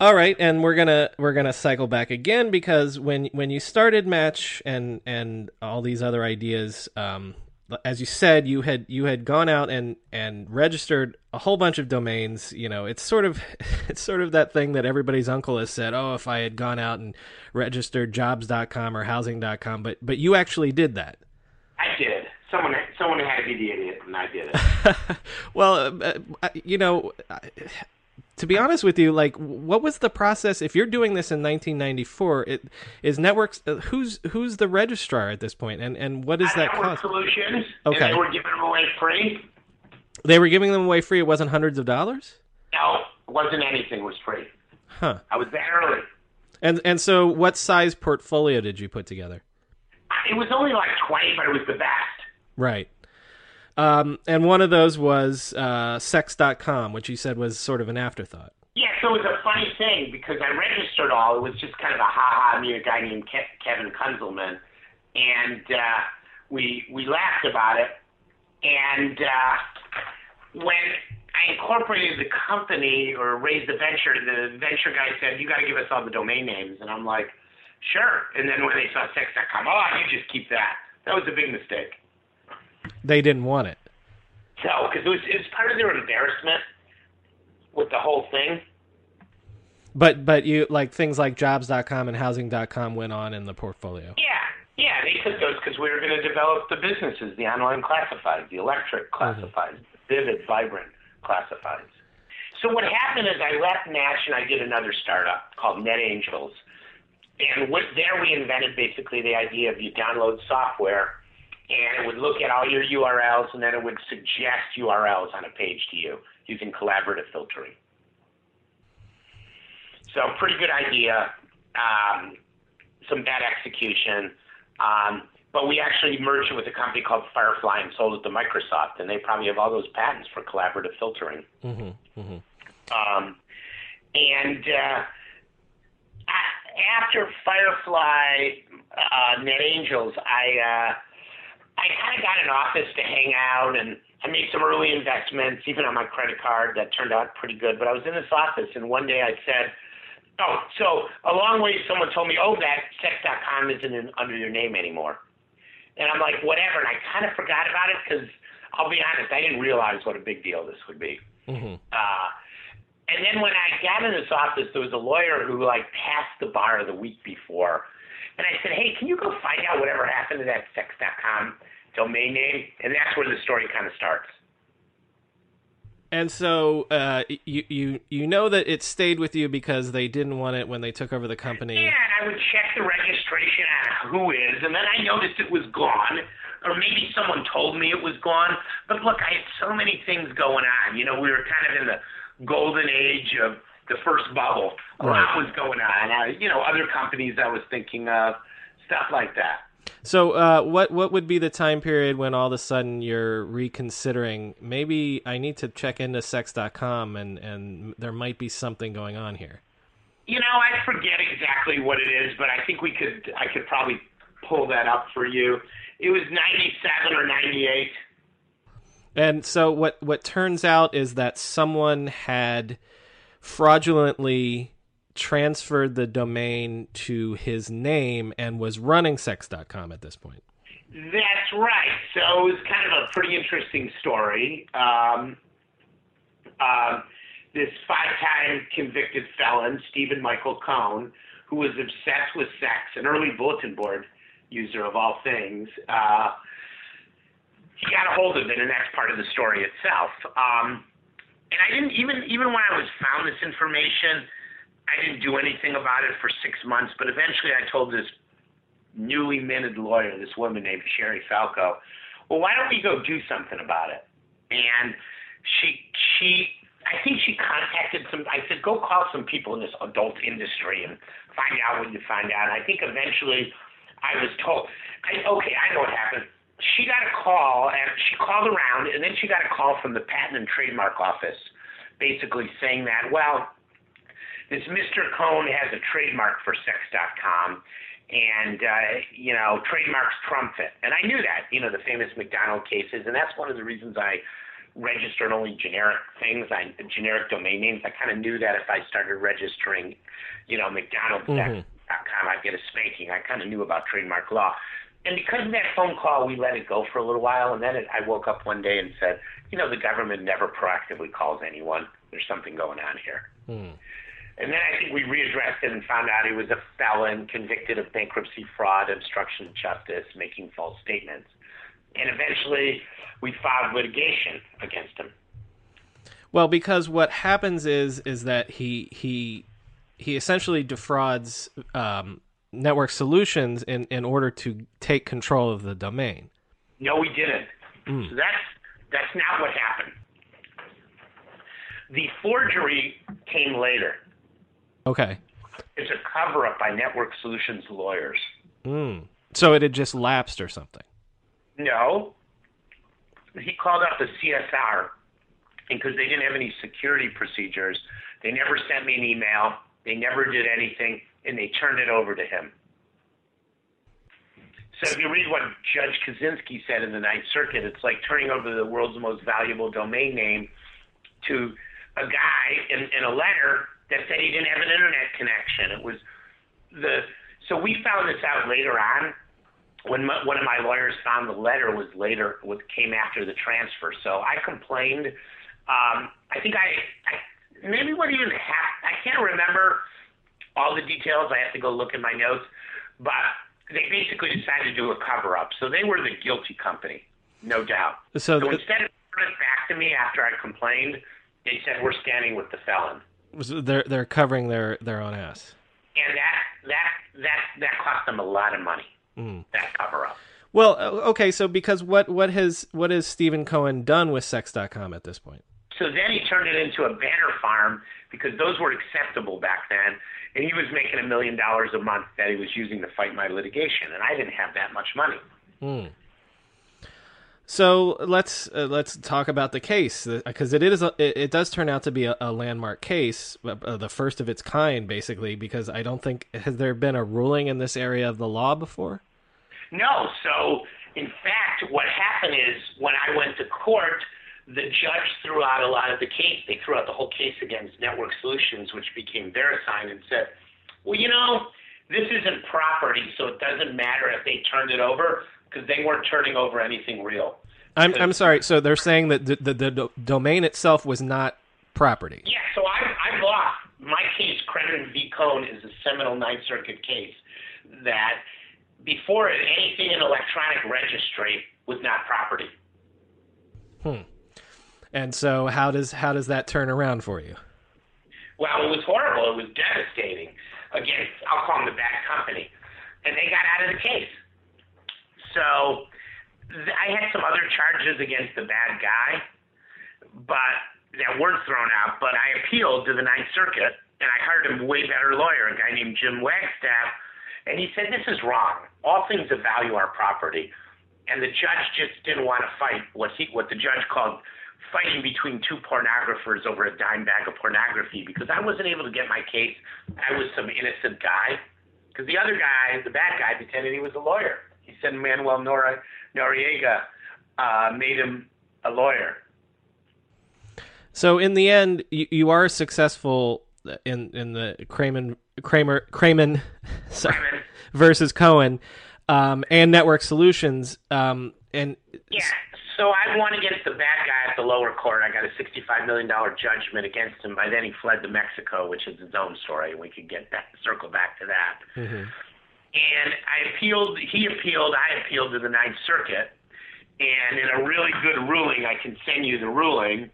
All right, and we're gonna we're gonna cycle back again because when when you started Match and and all these other ideas, um, as you said, you had you had gone out and and registered a whole bunch of domains. You know, it's sort of (laughs) it's sort of that thing that everybody's uncle has said. Oh, if I had gone out and registered jobs.com or housing.com, but but you actually did that. I did. Someone someone had to be the idiot, and I did it. (laughs) well, uh, uh, you know, to be honest with you, like, what was the process? If you're doing this in 1994, it is networks. Uh, who's who's the registrar at this point, and and what is that Network cost? Solutions, Okay. and they were giving them away free. They were giving them away free. It wasn't hundreds of dollars. No, it wasn't anything. It was free. Huh. I was there early. And and so, what size portfolio did you put together? It was only like twenty, but it was the best. Right. Um, and one of those was uh, sex.com, which you said was sort of an afterthought. Yeah, so it was a funny thing because I registered all. It was just kind of a ha ha. Me, and a guy named Ke- Kevin Kunzelman, and uh, we we laughed about it. And uh, when I incorporated the company or raised the venture, the venture guy said, "You got to give us all the domain names," and I'm like, "Sure." And then when they saw sex.com, oh, you just keep that. That was a big mistake. They didn't want it. No, because it was it was part of their embarrassment with the whole thing. But but you like things like jobs.com and housing.com went on in the portfolio. Yeah, yeah, they took those because we were going to develop the businesses, the online classifieds, the electric classifieds, mm-hmm. the vivid, vibrant classifieds. So what happened is I left Match and I did another startup called Net Angels. And with, there we invented basically the idea of you download software and it would look at all your URLs and then it would suggest URLs on a page to you. using collaborative filtering. So pretty good idea. Um, some bad execution. Um, but we actually merged it with a company called Firefly and sold it to Microsoft, and they probably have all those patents for collaborative filtering. Mm-hmm, mm-hmm. Um, and uh, after Firefly uh, NetAngels, I uh, I kind of got an office to hang out, and I made some early investments, even on my credit card, that turned out pretty good. But I was in this office, and one day I said, "Oh, so along the way, someone told me, oh, that Sex.com isn't in, under your name anymore." And I'm like, whatever. And I kind of forgot about it because I'll be honest, I didn't realize what a big deal this would be. Mm-hmm. Uh, and then when I got in this office, there was a lawyer who like passed the bar the week before. And I said, hey, can you go find out whatever happened to that sex.com domain name? And that's where the story kind of starts. And so uh, you you you know that it stayed with you because they didn't want it when they took over the company. Yeah, and I would check the registration on WHOIS, and then I noticed it was gone, or maybe someone told me it was gone. But look, I had so many things going on. You know, we were kind of in the golden age of the first bubble. A Right. lot was going on. I, you know, other companies I was thinking of, stuff like that. So uh, what what would be the time period when all of a sudden you're reconsidering? Maybe I need to check into sex.com and and there might be something going on here. You know, I forget exactly what it is, but I think we could. I could probably pull that up for you. It was '97 or '98. And so what what turns out is that someone had fraudulently transferred the domain to his name and was running sex.com at this point. That's right. So it was kind of a pretty interesting story. Um, um, this five-time convicted felon, Stephen Michael Cohen, who was obsessed with sex, an early bulletin board user of all things, uh, he got a hold of it, and that's part of the story itself. Um, and I didn't even even when I was found this information, I didn't do anything about it for six months. But eventually, I told this newly minted lawyer, this woman named Sherry Falco, well, why don't we go do something about it? And she she I think she contacted some. I said, go call some people in this adult industry and find out what you find out. And I think eventually, I was told. I, okay, I know what happened. She got a call, and she called around, and then she got a call from the Patent and Trademark Office, basically saying that, well, this Mr. Cohen has a trademark for Sex.com, and uh, you know, trademarks trump it. And I knew that, you know, the famous McDonald cases, and that's one of the reasons I registered only generic things, I generic domain names. I kind of knew that if I started registering, you know, McDonald's.com, I'd get a spanking. I kind of knew about trademark law. And because of that phone call, we let it go for a little while, and then it, I woke up one day and said, you know, the government never proactively calls anyone. There's something going on here. And then I think we readdressed it and found out he was a felon convicted of bankruptcy fraud, obstruction of justice, making false statements. And eventually we filed litigation against him. Well, because what happens is is that he he he essentially defrauds um, network solutions in in order to take control of the domain. No, we didn't. So that's that's not what happened. The forgery came later. Okay. It's a cover up by Network Solutions lawyers. Mm. So it had just lapsed or something. No. He called up the CSR, because they didn't have any security procedures, they never sent me an email. They never did anything, and they turned it over to him. So if you read what Judge Kozinski said in the Ninth Circuit, it's like turning over the world's most valuable domain name to a guy in, in a letter that said he didn't have an internet connection. It was the so we found this out later on when my, one of my lawyers found the letter was later what came after the transfer. So I complained. Um, I think I, I maybe what even. I can't remember all the details. I have to go look in my notes, but they basically decided to do a cover up. So they were the guilty company, no doubt. So So the- instead of turning back to me after I complained, they said we're standing with the felon, So they're they're covering their their own ass. and that that that that cost them a lot of money. Hmm. That cover up. Well, okay, so because what what has what has Stephen Cohen done with sex.com at this point? So then he turned it into a banner farm because those were acceptable back then. And he was making a million dollars a month that he was using to fight my litigation. And I didn't have that much money. Hmm. So let's uh, let's talk about the case because it is a, it, it, does turn out to be a, a landmark case, uh, the first of its kind, basically. Because I don't think has there been a ruling in this area of the law before. No. So in fact, what happened is when I went to court, the judge threw out a lot of the case. They threw out the whole case against Network Solutions, which became VeriSign, and said, "Well, you know, this isn't property, so it doesn't matter if they turned it over." because they weren't turning over anything real. I'm I'm sorry. So they're saying that the, the, the domain itself was not property. Yeah. So I I lost my case. Kremen v. Cohen is a seminal Ninth Circuit case that before anything in electronic registry was not property. Hmm. And so how does how does that turn around for you? Well, it was horrible. It was devastating. Against, I'll call them the bad company, and they got out of the case. So I had some other charges against the bad guy, but that weren't thrown out. But I appealed to the Ninth Circuit, and I hired a way better lawyer, a guy named Jim Wagstaffe, and he said this is wrong. All things of value are property, and the judge just didn't want to fight what he what the judge called fighting between two pornographers over a dime bag of pornography because I wasn't able to get my case. I was some innocent guy because the other guy, the bad guy, pretended he was a lawyer. He said Manuel Nor- Noriega uh, made him a lawyer. So in the end, you, you are successful in in the Kramer Kramer Kramer (laughs) sorry, versus Cohen um, and Network Solutions. Um, and yeah, so I won against the bad guy at the lower court. I got a sixty-five million dollar judgment against him. By then, he fled to Mexico, which is his own story, and we could get back circle back to that. Mm-hmm and I appealed. He appealed. I appealed to the Ninth Circuit, and in a really good ruling, I can send you the ruling.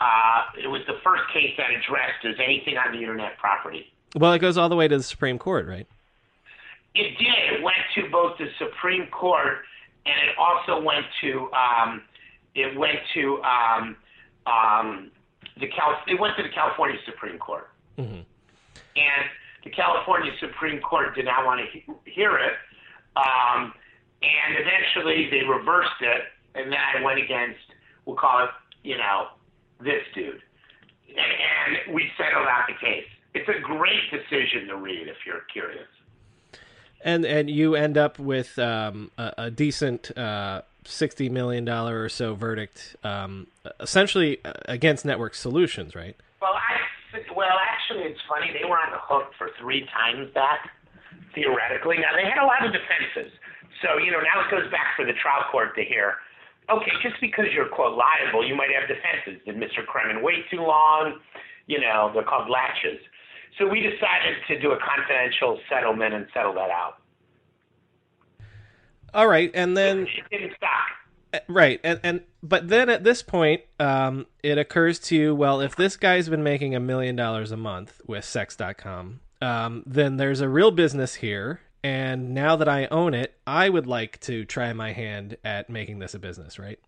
Uh, it was the first case that addressed as anything on the internet property. Well, it goes all the way to the Supreme Court, right? It did. It went to both the Supreme Court and it also went to um, it went to um, um, the Cal- it went to the California Supreme Court. Mm-hmm. And the California Supreme Court did not want to he- hear it, um, and eventually they reversed it, and then I went against, we'll call it, you know, this dude, and, and we settled out the case. It's a great decision to read if you're curious. And and you end up with um, a, a, decent uh, sixty million dollar or so verdict, um, essentially uh, against Network Solutions, right? Well, I well, actually, it's funny. They were on the hook for three times that, theoretically. Now, they had a lot of defenses. So, you know, now it goes back for the trial court to hear, okay, just because you're, quote, liable, you might have defenses. Did Mr. Kremen wait too long? You know, they're called laches. So we decided to do a confidential settlement and settle that out. All right, and then it didn't stop. Uh, right, and and but then at this point, um, it occurs to you, well, if this guy's been making a million dollars a month with Sex.com, um, then there's a real business here, and now that I own it, I would like to try my hand at making this a business, right?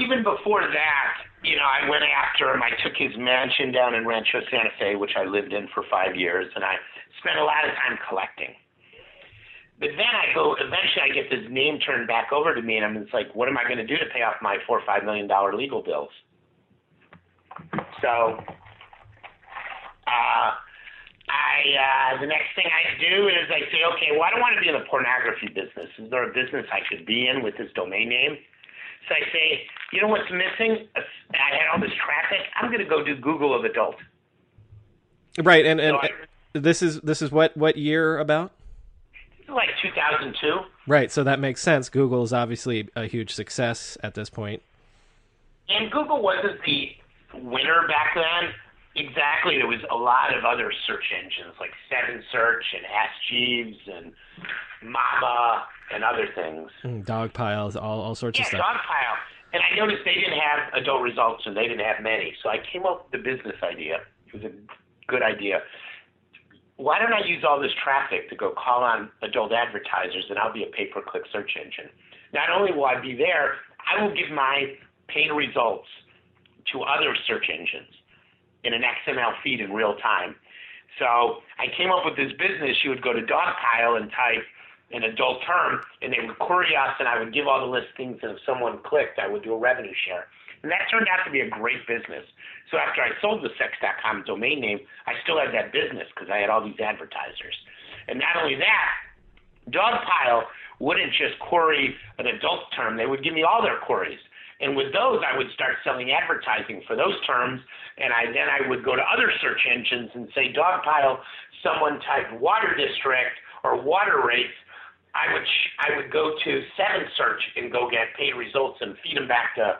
Even before that, you know, I went after him. I took his mansion down in Rancho Santa Fe, which I lived in for five years, and I spent a lot of time collecting. But then I go, eventually I get this name turned back over to me, and I'm just like, what am I going to do to pay off my four or five million dollar legal bills? So, uh, I uh, the next thing I do is I say, okay, well, I don't want to be in the pornography business. Is there a business I could be in with this domain name? So I say, you know what's missing? I had all this traffic. I'm going to go do Google of adult. Right, and and so I, this is this is what what year about? like 2002. Right, so that makes sense. Google is obviously a huge success at this point. And Google wasn't the winner back then. Exactly. There was a lot of other search engines like Seven Search and Ask Jeeves and Mamma and other things. Mm, Dogpiles, all, all sorts yeah, of stuff. And I noticed they didn't have adult results and they didn't have many. So I came up with the business idea. It was a good idea why don't I use all this traffic to go call on adult advertisers and I'll be a pay per click search engine? Not only will I be there, I will give my paid results to other search engines in an XML feed in real time. So I came up with this business. You would go to Dogpile and type an adult term, and they would query us, and I would give all the listings, and if someone clicked, I would do a revenue share. And that turned out to be a great business. So after I sold the sex.com domain name, I still had that business because I had all these advertisers. And not only that, Dogpile wouldn't just query an adult term, they would give me all their queries. And with those, I would start selling advertising for those terms, and I then I would go to other search engines and say, Dogpile, someone typed water district or water rates. I would sh- I would go to Seven Search and go get paid results and feed them back to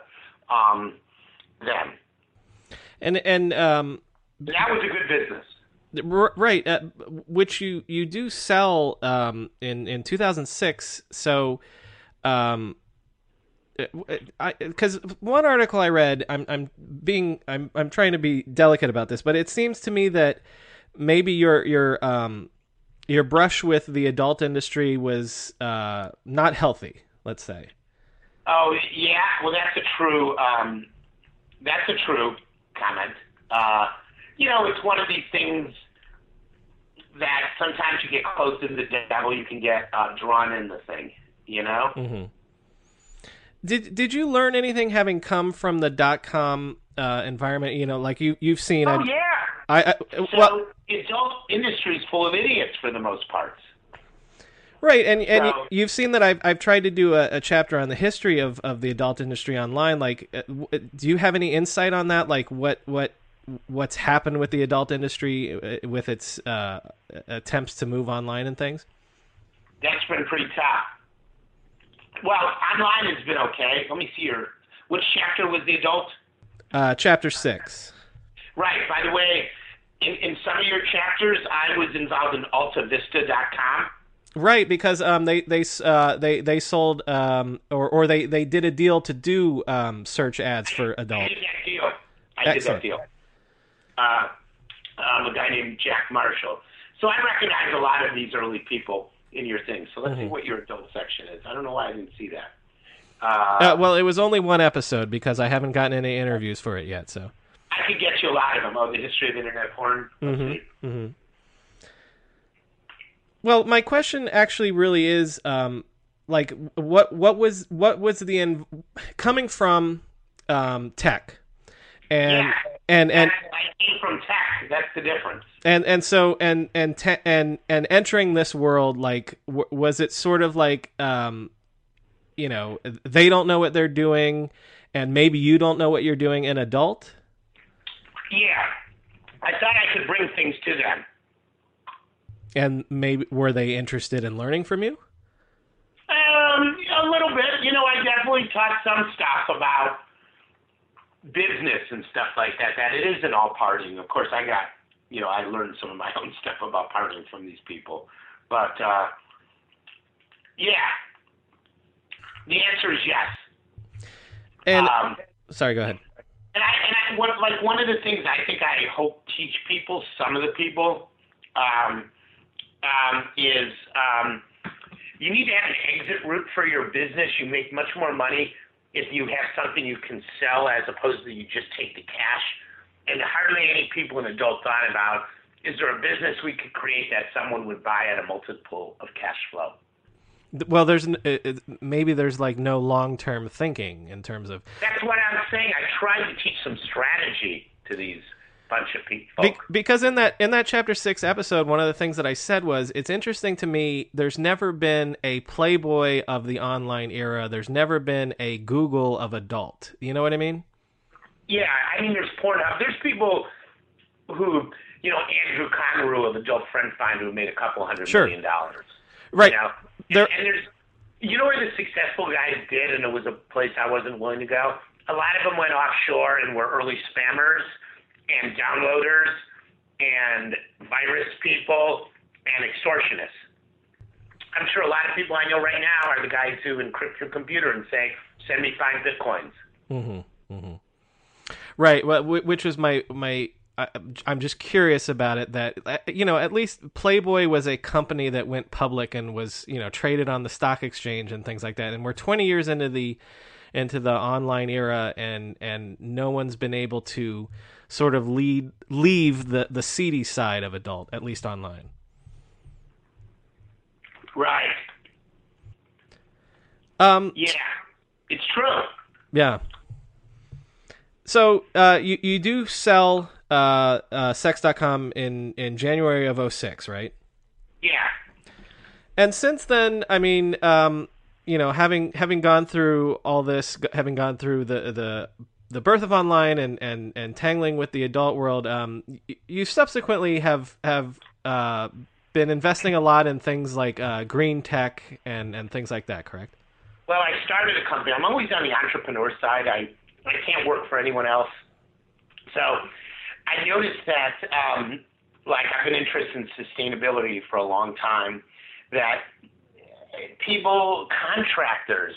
um, them. And and um, that was a good business. Right, uh, which you you do sell um, in in 2006. So, um, because one article I read, I'm I'm being I'm I'm trying to be delicate about this, but it seems to me that maybe your your um your brush with the adult industry was uh, not healthy. Let's say. Oh yeah, well that's a true um, that's a true comment. Uh, you know, it's one of these things that sometimes you get close to the devil, you can get uh, drawn in the thing. You know. Mm-hmm. Did Did you learn anything having come from the dot com uh, environment? You know, like you you've seen. Oh yeah. I, I so well, adult industry is full of idiots for the most part. Right, and and So- you've seen that I've I've tried to do a, a chapter on the history of, of the adult industry online. Like, uh, do you have any insight on that? Like, what what what's happened with the adult industry uh, with its uh, attempts to move online and things? That's been pretty tough. Well, online has been okay. Let me see your which chapter was the adult? Uh, chapter six. Right. By the way, in, in some of your chapters, I was involved in AltaVista.com. Right, because um, they they uh, they they sold um, or or they, they did a deal to do um, search ads for adults. I did that deal. I did that deal. Uh, um, a guy named Jack Marshall. So I recognize a lot of these early people in your thing. So let's see what your adult section is. I don't know why I didn't see that. Uh, well, it was only one episode because I haven't gotten any interviews for it yet. So. I could get you a lot of them. Oh, the history of internet porn. Let's Mhm. Well, my question actually really is, um, like, what what was what was the in, coming from um, tech, and Yeah. and and I, came from tech. That's the difference. and and so and and te- and and entering this world, like, w- was it sort of like, um, you know, they don't know what they're doing, and maybe you don't know what you're doing in adult. Yeah. I thought I could bring things to them. And maybe were they interested in learning from you? Um, a little bit. You know, I definitely taught some stuff about business and stuff like that. That it isn't all partying. Of course, I got, you know, I learned some of my (laughs) own stuff about partying from these people. But uh, yeah, the answer is yes. And um, sorry, go ahead. And I, and I, one, like one of the things I think I hope teach people, some of the people, um, um, is um, you need to have an exit route for your business. You make much more money if you have something you can sell as opposed to you just take the cash. And hardly any people in adult thought about is there a business we could create that someone would buy at a multiple of cash flow? Well, there's n- it, it- maybe there's like no long term thinking in terms of That's what I'm saying. I tried to teach some strategy to these bunch of people. Be- because in that in that chapter six episode, one of the things that I said was it's interesting to me. There's never been a Playboy of the online era. There's never been a Google of adult. You know what I mean? Yeah, I mean, there's Pornhub. There's people who, you know, Andrew Conru of Adult Friend Finder who made a couple hundred Sure. million dollars. Right. You know? There- and, and there's, you know where the successful guys did, and it was a place I wasn't willing to go. A lot of them went offshore and were early spammers and downloaders and virus people and extortionists. I'm sure a lot of people I know right now are the guys who encrypt your computer and say, "Send me five bitcoins." Mm-hmm. Mm-hmm. Right. Well, which was my my. I, I'm just curious about it. That uh, you know, at least Playboy was a company that went public and was you know traded on the stock exchange and things like that. And we're 20 years into the into the online era, and and no one's been able to sort of lead leave the the seedy side of adult, at least online. Right. Um, Yeah, it's true. Yeah. So uh, you you do sell uh, uh, sex.com in in January of 06, right? Yeah. And since then, I mean, um, you know, having having gone through all this, having gone through the the the birth of online and and and tangling with the adult world, um, you subsequently have have uh, been investing a lot in things like uh, green tech and and things like that, correct? Well, I started a company. I'm always on the entrepreneur side. I I can't work for anyone else. So I noticed that, um, like, I've been interested in sustainability for a long time. That people, contractors,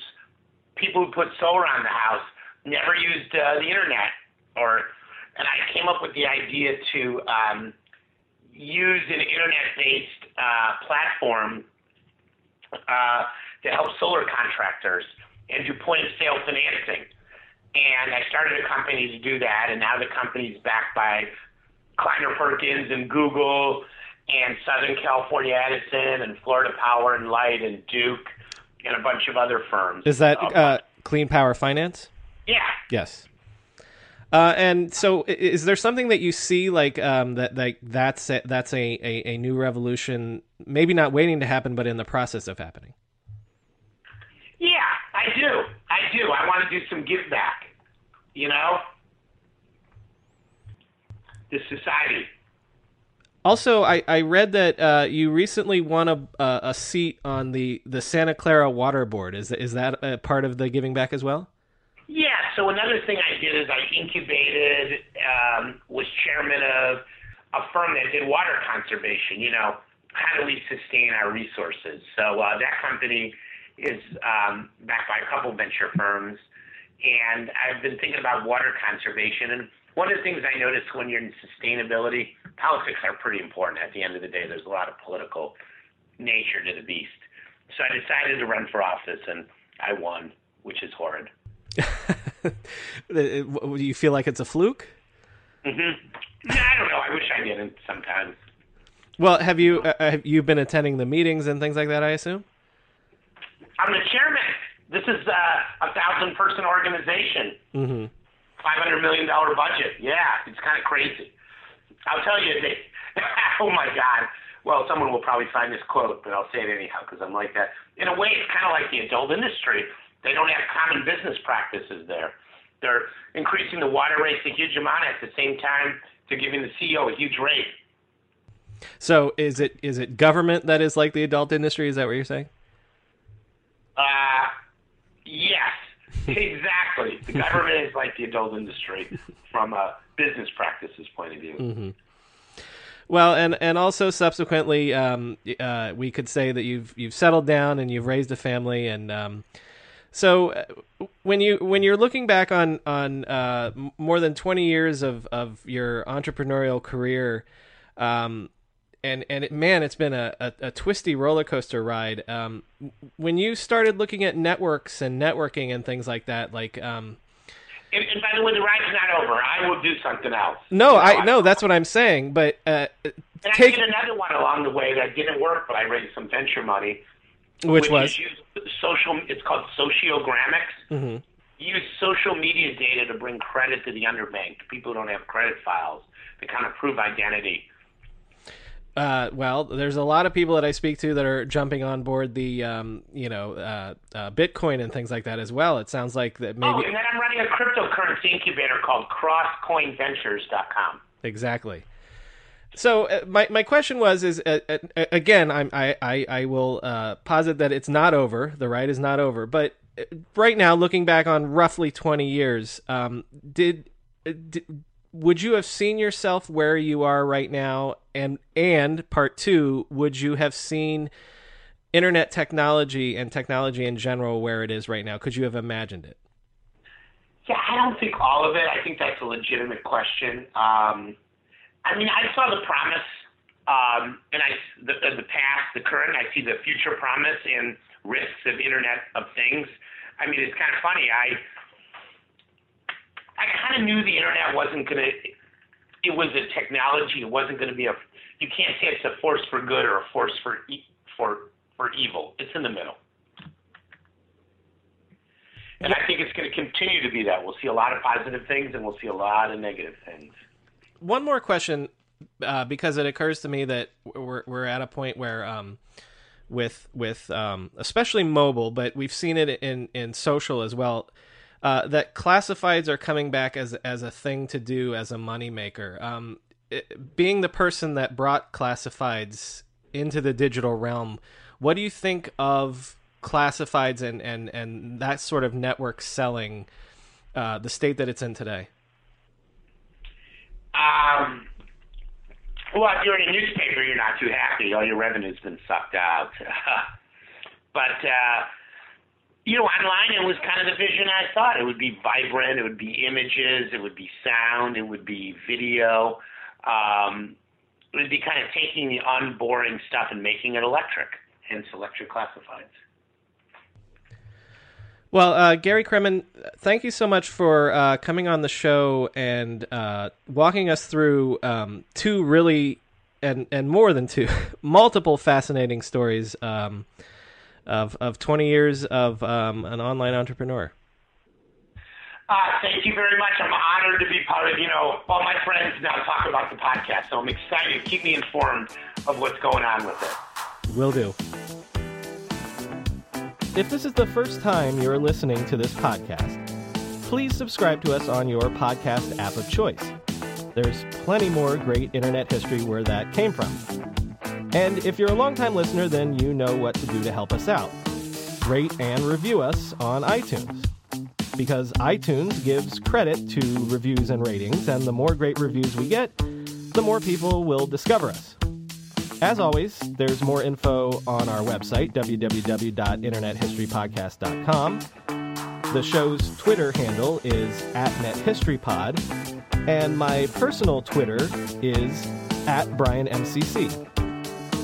people who put solar on the house, never used uh, the internet, or and I came up with the idea to um, use an internet-based uh, platform uh, to help solar contractors and do point-of-sale financing. And I started a company to do that, and now the company's backed by Kleiner Perkins and Google and Southern California Edison and Florida Power and Light and Duke and a bunch of other firms. Is that Uh, uh, Clean Power Finance? yeah. Yes. Uh, and so, is there something that you see like um, that? Like that's a, that's a, a, a new revolution, maybe not waiting to happen, but in the process of happening. Yeah, I do. I do. I want to do some give back. You know, to society. Also, I, I read that uh, you recently won a, a a seat on the, the Santa Clara Water Board. Is is that a part of the giving back as well? Yeah. So another thing I did is I incubated, um, was chairman of a firm that did water conservation. You know, how do we sustain our resources? So uh, that company is um, backed by a couple venture firms, and I've been thinking about water conservation. And one of the things I noticed when you're in sustainability, politics are pretty important. At the end of the day, there's a lot of political nature to the beast. So I decided to run for office, and I won, which is horrid. (laughs) Do you feel like it's a fluke? Mm-hmm. I don't know. I wish I didn't sometimes. Well, have you uh, have you been attending the meetings and things like that? I assume. I'm the chairman. This is uh, a thousand person organization. Mm-hmm. Five hundred million dollar budget. Yeah, it's kind of crazy. I'll tell you. They, (laughs) oh my God. Well, someone will probably find this quote, but I'll say it anyhow because I'm like that. In a way, it's kind of like the adult industry. They don't have common business practices there. They're increasing the water rates a huge amount at the same time to giving the CEO a huge rate. So is it is it government that is like the adult industry? Is that what you're saying? Uh, yes, exactly. the government is like the adult industry from a business practices point of view. Well, and and also subsequently, um, uh, we could say that you've you've settled down and you've raised a family, and um, so uh, when you when you're looking back on on uh, more than twenty years of of your entrepreneurial career, um, and and it, man, it's been a, a, a twisty roller coaster ride. Um, when you started looking at networks and networking and things like that, like um, And, and by the way, the ride's not over. I will do something else. no, You know, I no, that's what I'm saying. But uh, And I did another one along the way that didn't work, but I raised some venture money. which was social. It's called sociogramics. Mhm. Use social media data to bring credit to the underbanked, people who don't have credit files, to kind of prove identity. Uh, well, there's a lot of people that I speak to that are jumping on board the, um, you know, uh, uh, Bitcoin and things like that as well. It sounds like that Oh, maybe and then I'm running a cryptocurrency incubator called CrossCoinVentures.com. exactly. So uh, my my question was is uh, uh, again I'm I I, I will uh, posit that it's not over. The ride is not over, but right now, looking back on roughly 20 years, um, did, did would you have seen yourself where you are right now? And and part two, would you have seen internet technology and technology in general where it is right now? Could you have imagined it? Yeah, I don't think all of it. I think that's a legitimate question. Um, I mean, I saw the promise, um, and I the, the past, the current. I see the future promise and risks of Internet of Things. I mean, it's kind of funny. I I kind of knew the internet wasn't going to. It was a technology. It wasn't going to be a. You can't say it's a force for good or a force for e- for for evil. It's in the middle. And I think it's going to continue to be that. We'll see a lot of positive things and we'll see a lot of negative things. One more question, uh, because it occurs to me that we're we're at a point where, um, with with um, especially mobile, but we've seen it in in social as well. Uh, that classifieds are coming back as as a thing to do as a moneymaker. Um, being the person that brought classifieds into the digital realm, what do you think of classifieds and and and that sort of network selling uh, the state that it's in today? Um, well, if you're in a newspaper, you're not too happy. All your revenue's been sucked out. (laughs) but uh, you know, online it was kind of the vision I thought. It would be vibrant. It would be images. It would be sound. It would be video. Um, it would be kind of taking the unboring stuff and making it electric, hence electric classifieds. Well, uh, Gary Kremen, thank you so much for uh, coming on the show and uh, walking us through um, two really, and and more than two, (laughs) multiple fascinating stories um, of of twenty years of um, an online entrepreneur. Uh, thank you very much. I'm honored to be part of, you know, all my friends now talk about the podcast, so I'm excited. Keep me informed of what's going on with it. Will do. If this is the first time you're listening to this podcast, please subscribe to us on your podcast app of choice. There's plenty more great internet history where that came from. And if you're a longtime listener, then you know what to do to help us out. Rate and review us on iTunes. Because iTunes gives credit to reviews and ratings, and the more great reviews we get, the more people will discover us. As always, there's more info on our website, www.internethistorypodcast.com. The show's Twitter handle is at NetHistoryPod, and my personal Twitter is at BrianMCC.